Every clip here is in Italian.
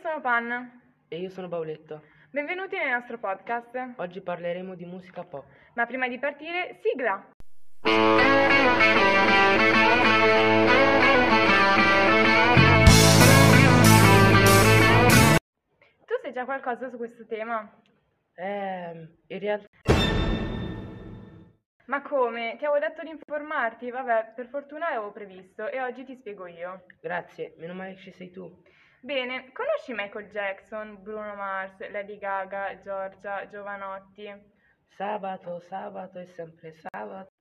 Juan. E io sono Bauletto. Benvenuti nel nostro podcast. Oggi parleremo di musica pop. Ma prima di partire, sigla! Tu sai già qualcosa su questo tema? Ehm, in realtà... Ma come? Ti avevo detto di informarti? Vabbè, per fortuna l'avevo previsto e oggi ti spiego io. Grazie, meno male che ci sei tu. Bene, conosci Michael Jackson, Bruno Mars, Lady Gaga, Giorgia, Giovanotti? Sabato, sabato è sempre sabato.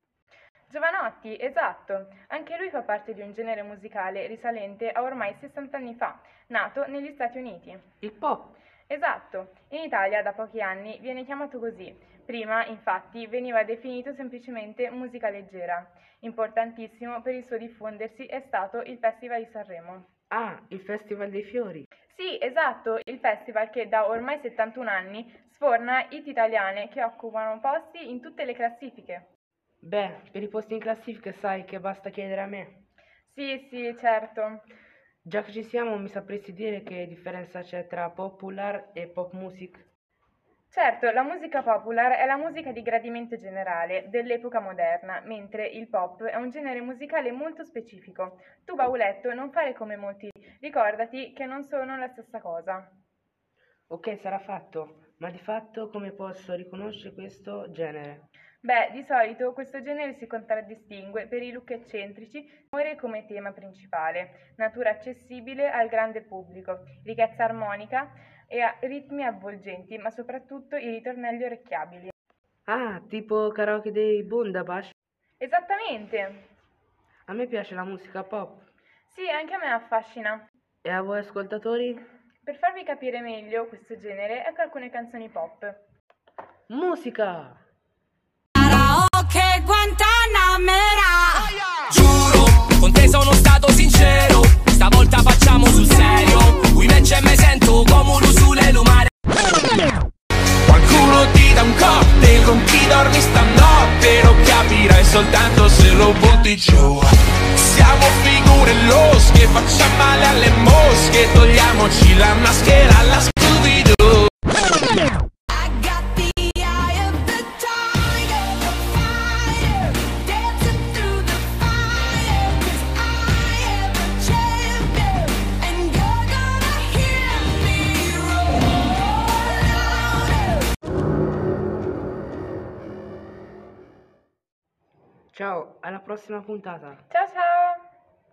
Giovanotti, esatto. Anche lui fa parte di un genere musicale risalente a ormai 60 anni fa, nato negli Stati Uniti. Il pop. Esatto, in Italia da pochi anni viene chiamato così. Prima, infatti, veniva definito semplicemente musica leggera. Importantissimo per il suo diffondersi è stato il Festival di Sanremo. Ah, il Festival dei Fiori. Sì, esatto, il festival che da ormai 71 anni sforna hit italiane che occupano posti in tutte le classifiche. Beh, per i posti in classifica sai che basta chiedere a me. Sì, sì, certo. Già che ci siamo, mi sapresti dire che differenza c'è tra popular e pop music? Certo, la musica popular è la musica di gradimento generale dell'epoca moderna, mentre il pop è un genere musicale molto specifico. Tu, Bauletto, non fare come molti, ricordati che non sono la stessa cosa. Ok, sarà fatto, ma di fatto come posso riconoscere questo genere? Beh, di solito questo genere si contraddistingue per i look eccentrici, amore come tema principale, natura accessibile al grande pubblico, ricchezza armonica e a ritmi avvolgenti, ma soprattutto i ritornelli orecchiabili. Ah, tipo karaoke dei Bundabash? Esattamente! A me piace la musica pop. Sì, anche a me affascina. E a voi ascoltatori? Per farvi capire meglio questo genere, ecco alcune canzoni pop. Musica! Karaoke Guantanamera. Giuro, con te sono stato sincero. Stavolta facciamo sul serio. Qui invece me sento comodo sulle lumare Qualcuno ti dà un cocktail Con chi dormi stanotte? Lo capirai soltanto se lo butti giù. Siamo figure losche Facciamo male alle mosche. Togliamoci la maschera Ciao, alla prossima puntata. Ciao ciao!